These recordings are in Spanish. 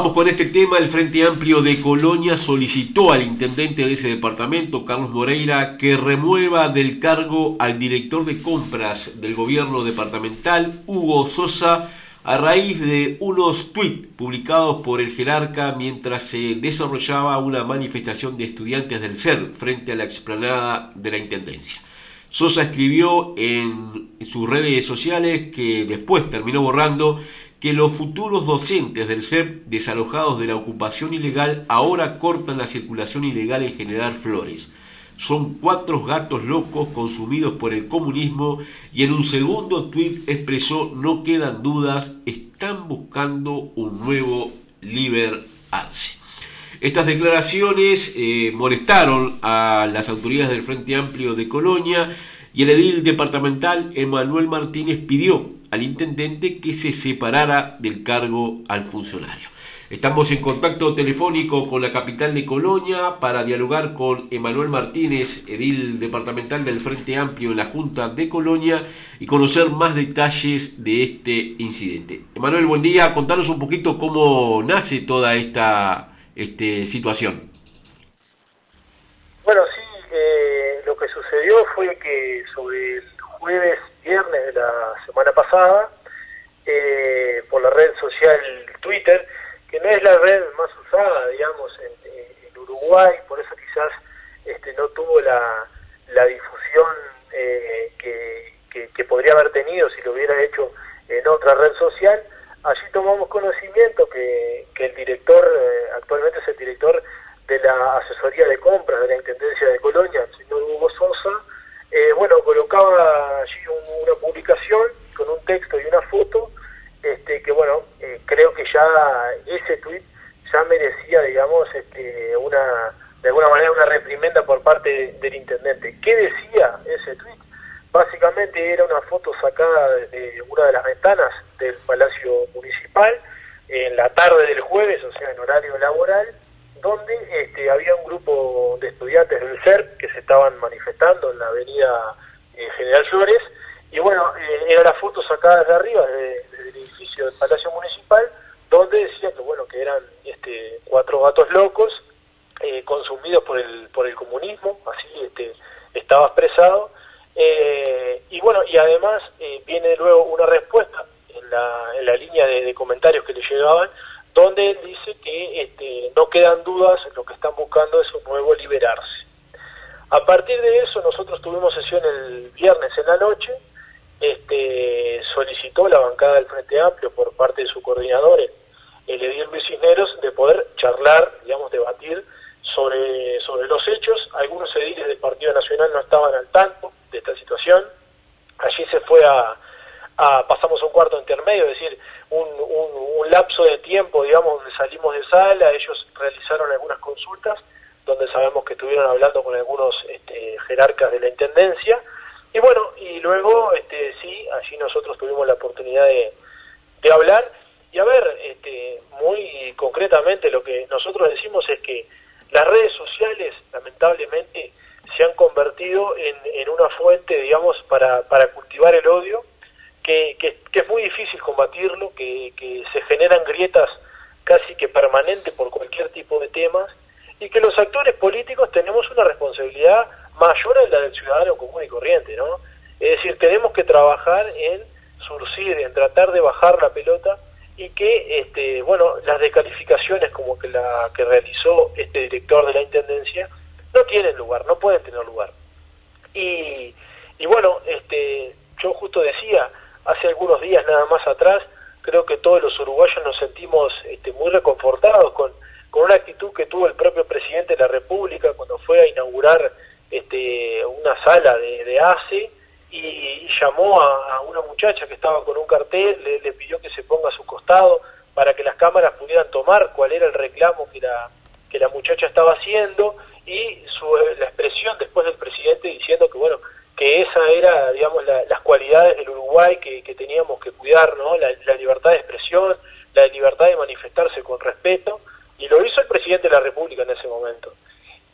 Vamos con este tema. El Frente Amplio de Colonia solicitó al intendente de ese departamento, Carlos Moreira, que remueva del cargo al director de compras del gobierno departamental, Hugo Sosa, a raíz de unos tuits publicados por el jerarca mientras se desarrollaba una manifestación de estudiantes del CER frente a la explanada de la Intendencia. Sosa escribió en sus redes sociales que después terminó borrando que los futuros docentes del CEP desalojados de la ocupación ilegal ahora cortan la circulación ilegal en General Flores. Son cuatro gatos locos consumidos por el comunismo y en un segundo tuit expresó no quedan dudas, están buscando un nuevo Liber Arce. Estas declaraciones eh, molestaron a las autoridades del Frente Amplio de Colonia y el edil departamental Emanuel Martínez pidió al intendente que se separara del cargo al funcionario. Estamos en contacto telefónico con la capital de Colonia para dialogar con Emanuel Martínez, edil departamental del Frente Amplio en la Junta de Colonia y conocer más detalles de este incidente. Emanuel, buen día. Contanos un poquito cómo nace toda esta este, situación. Bueno, sí, eh, lo que sucedió fue que sobre el jueves viernes de la semana pasada eh, por la red social Twitter, que no es la red más usada, digamos, en, Uruguay, por eso quizás este, no tuvo la, la difusión eh, que, que, podría haber tenido si lo hubiera hecho en otra red social. Allí tomamos conocimiento que, que el director, eh, actualmente es el director de la asesoría de compras de la Intendencia de Colonia, el señor Hugo Sosa, eh, bueno, colocaba allí una publicación con un texto y una foto, este, que bueno, eh, creo que ya ese tweet ya merecía, digamos, este, una, de alguna manera una reprimenda por parte del intendente. ¿Qué decía ese tweet? Básicamente era una foto sacada de una de las ventanas del Palacio Municipal en la tarde del jueves, o sea, en horario laboral, donde este, había un grupo de estudiantes del CERP que se estaban manifestando en la avenida eh, General Flores, y bueno, eh, era la foto sacada de arriba, desde el edificio del Palacio Municipal, donde decía que bueno, que eran este, cuatro gatos locos, eh, consumidos por el, por el comunismo, así este, estaba expresado, y bueno, y además viene luego una respuesta en la, en la línea de comentarios que le llegaban, donde dice que este, no quedan dudas, lo que están buscando es un nuevo liberarse. A partir de eso nosotros tuvimos sesión el viernes en la noche, este, solicitó la bancada del Frente Amplio por parte de su coordinador, el edil Luis Cisneros, de poder charlar, digamos, debatir sobre, sobre los hechos. Algunos ediles del Partido Nacional no estaban al tanto de esta situación. Allí se fue a pasamos a un cuarto intermedio, es decir, un, un, lapso de tiempo, digamos, donde salimos de sala, ellos realizaron algunas consultas, donde sabemos que estuvieron hablando con algunos este, jerarcas de la Intendencia, y bueno, y luego, este, sí, allí nosotros tuvimos la de, hablar, y a ver, este, muy concretamente lo que nosotros decimos es que las redes sociales, lamentablemente, se han convertido en, una fuente, digamos, para, para cultivar el odio, que, es muy difícil combatirlo, que, se generan grietas casi que permanentes por cualquier tipo de temas y que los actores políticos tenemos una responsabilidad mayor a la del ciudadano común y corriente, ¿no? Es decir, tenemos que trabajar en surcir, en tratar de bajar la pelota y que, este, bueno, las descalificaciones como que la que realizó este director de la Intendencia no tienen lugar, no pueden tener lugar. Y, y bueno, este, yo justo decía, hace algunos días nada más atrás, creo que todos los uruguayos nos sentimos este, muy reconfortados con, con una actitud que tuvo el propio presidente de la República cuando fue a inaugurar este, una sala de, de ACE y, llamó a, una muchacha que estaba con un cartel, le, pidió que se ponga a su costado para que las cámaras pudieran tomar cuál era el reclamo que la, que la muchacha estaba haciendo y su, la expresión después del presidente diciendo que bueno que esa era digamos las cualidades del Uruguay Uruguay que, teníamos que cuidar, ¿no? La, libertad de expresión, la libertad de manifestarse con respeto, y lo hizo el presidente de la República en ese momento.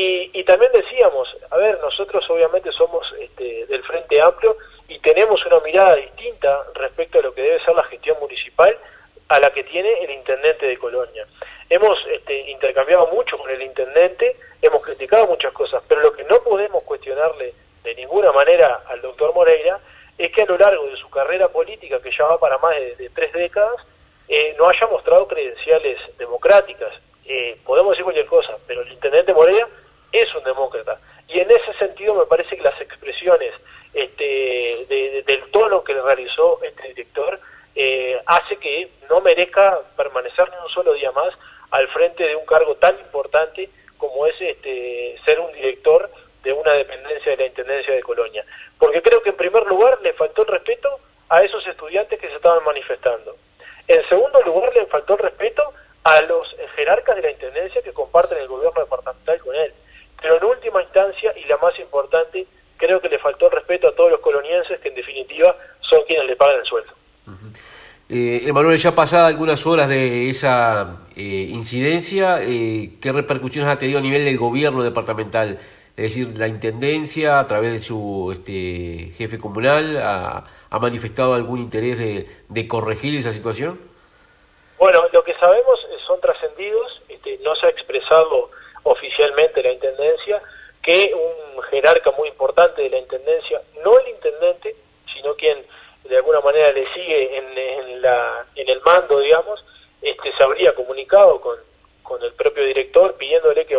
Y, y también decíamos, a ver, nosotros obviamente somos este, del Frente Amplio y tenemos una mirada distinta respecto a lo que debe ser la gestión municipal a la que tiene el intendente de Colonia. Hemos este, intercambiado mucho con el intendente, hemos criticado muchas cosas, pero lo que no podemos cuestionarle de ninguna manera al doctor Moreira es que a lo largo de su carrera política, que ya va para más de, tres décadas, eh, no haya mostrado credenciales democráticas. Eh, podemos decir cualquier cosa, pero el intendente Moreira es un demócrata. Y en ese sentido me parece que las expresiones este, del tono que le realizó este director eh, hace que no merezca permanecer ni un solo día más al frente de un cargo tan importante como es este, ser un director de una dependencia de la Intendencia de Colonia. Porque creo que en primer lugar le faltó el respeto a esos estudiantes que se estaban manifestando. En segundo lugar le faltó el respeto a los jerarcas de la Intendencia que comparten el gobierno departamental con él. Pero en última instancia, y la más importante, creo que le faltó el respeto a todos los colonienses que en definitiva son quienes le pagan el sueldo. Eh, Emanuel, ya pasadas algunas horas de esa eh, incidencia, eh, ¿qué repercusiones ha tenido a nivel del gobierno departamental? Es decir, la Intendencia, a través de su este, jefe comunal, ha, manifestado algún interés de, corregir esa situación? Bueno, lo que sabemos son trascendidos, este, no se ha expresado oficialmente la Intendencia, que un jerarca muy importante de la Intendencia, no el Intendente, de alguna manera le sigue en, la, en el mando, digamos, este, se habría comunicado con, con el propio director pidiéndole que,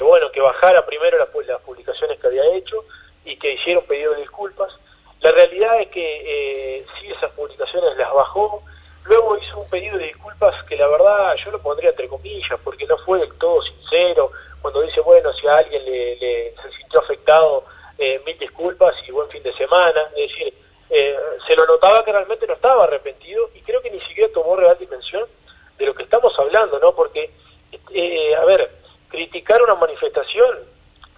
bueno que bajara primero las, las publicaciones que había hecho y que hiciera un pedido de disculpas. La realidad es que eh, sí esas publicaciones las bajó, luego hizo un pedido de disculpas que la verdad yo lo pondría entre comillas porque no fue del todo sincero cuando dice bueno si a alguien le, se sintió afectado eh, mil disculpas y buen fin de semana, es decir eh, se lo notaba que realmente no estaba arrepentido y creo que ni siquiera tomó real dimensión de lo que estamos hablando, ¿no? Porque, eh, a ver, criticar una manifestación,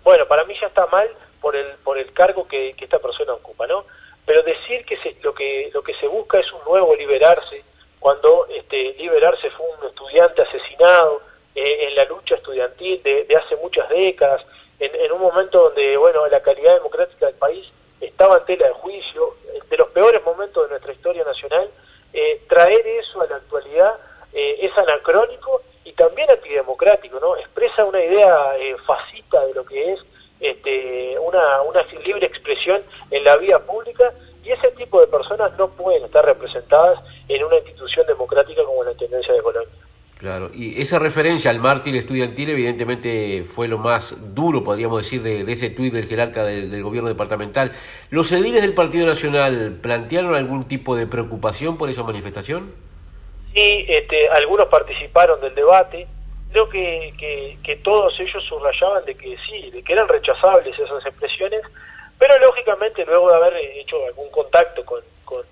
bueno, para mí ya está mal por el por el cargo que, esta persona ocupa, ¿no? Pero decir que lo que lo que se busca es un nuevo liberarse, cuando este liberarse fue un estudiante asesinado eh, en la lucha estudiantil de, hace muchas décadas, en, en un momento donde, bueno, la calidad democrática del país estaba en tela de juicio, de los peores momentos de nuestra historia nacional, eh, traer eso a la actualidad eh, es anacrónico y también antidemocrático, ¿no? Expresa una idea eh, fascista de lo que es este, una, una libre expresión en la vía pública y ese tipo de personas no pueden estar representadas en una institución democrática como la Intendencia de Colombia. Claro, y esa referencia al mártir estudiantil evidentemente fue lo más duro, podríamos decir, de, ese tuit del jerarca del, gobierno departamental. ¿Los ediles del Partido Nacional plantearon algún tipo de preocupación por esa manifestación? Sí, este, algunos participaron del debate. Creo que, que, todos ellos subrayaban de que sí, de que eran rechazables esas expresiones, pero lógicamente luego de haber hecho algún contacto con, con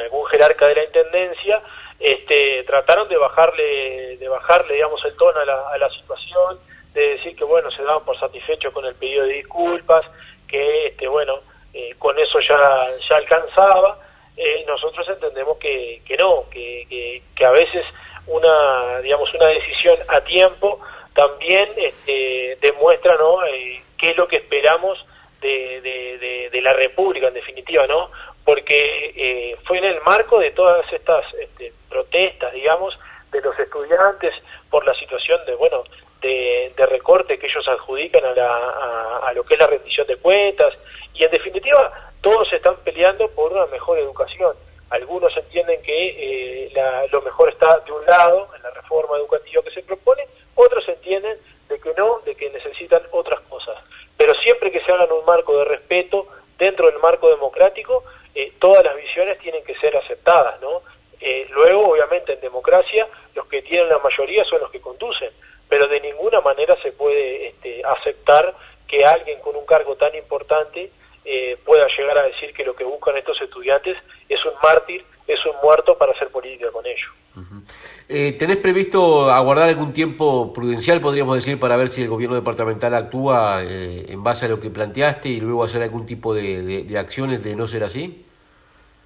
algún jerarca de la Intendencia, este, trataron de bajarle, de bajarle, digamos, el tono a la, a la situación, de decir que, bueno, se daban por satisfechos con el pedido de disculpas, que, este, bueno, eh, con eso ya, ya alcanzaba. Eh, nosotros entendemos que, que no, que, que, a veces una, digamos, una decisión a tiempo también este, demuestra, ¿no?, eh, qué es lo que esperamos de, de, de, la República, en definitiva, ¿no? Porque eh, fue en el marco de todas estas este, protestas, digamos, de los estudiantes por la situación de, bueno, de, recorte que ellos adjudican a, la, a, lo que es la rendición de cuentas, y en definitiva todos están peleando por una mejor educación. Algunos entienden que eh, lo mejor está de un lado, en la reforma educativa que se propone, otros entienden de que no, de que necesitan otras cosas. Pero siempre que se haga en un marco de respeto, dentro del marco democrático, eh, todas las visiones tienen que ser aceptadas, ¿no? Eh, luego, obviamente, en democracia, los que tienen la mayoría son los que conducen, pero de ninguna manera se puede este, aceptar que alguien con un cargo tan importante eh, pueda llegar a decir que lo que buscan estos estudiantes es un mártir, es un muerto para hacer política con ellos. Eh, ¿Tenés previsto aguardar algún tiempo prudencial, podríamos decir, para ver si el gobierno departamental actúa en base a lo que planteaste y luego hacer algún tipo de acciones de no ser así?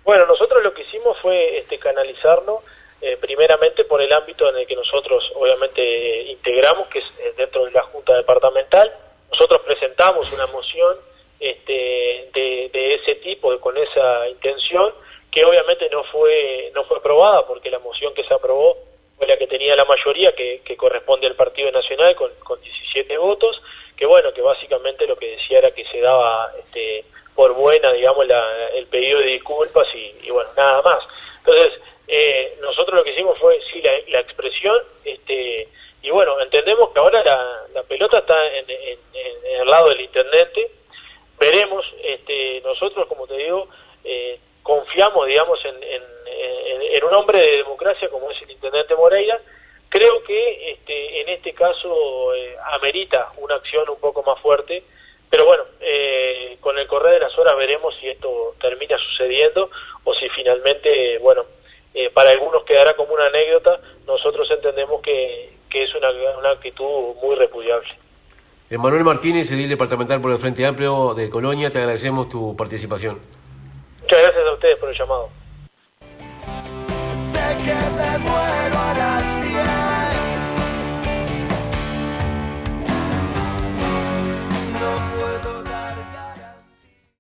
Bueno, nosotros lo que hicimos fue este, canalizarlo eh, primeramente por el ámbito en el que nosotros obviamente integramos, que es eh, dentro de la Junta Departamental. Nosotros presentamos una moción este, de, ese tipo, con esa intención, que obviamente no fue, no fue aprobada, porque la moción que se aprobó fue la que tenía la mayoría, que corresponde al Partido Nacional, con, con 17 votos, que bueno, que básicamente lo que decía era que se daba este, por buena, digamos, la, el pedido de disculpas y, y, bueno, nada más. Entonces, eh, nosotros lo que hicimos fue, sí, la, la, expresión, este, y bueno, entendemos que ahora la, la pelota está en, en, en, el lado del intendente, veremos, este, eh, confiamos, digamos, en, en, en, un hombre de democracia como es el intendente Moreira, creo que este, en este caso eh, amerita una acción un poco más fuerte, pero bueno, eh, con el correr de las horas veremos si esto termina sucediendo o si finalmente, bueno, para algunos quedará como una anécdota, nosotros entendemos que, que es una, una actitud muy repudiable. Emanuel Martínez, edil departamental por el Frente Amplio de Colonia, te agradecemos tu participación ustedes por el llamado. Sé que te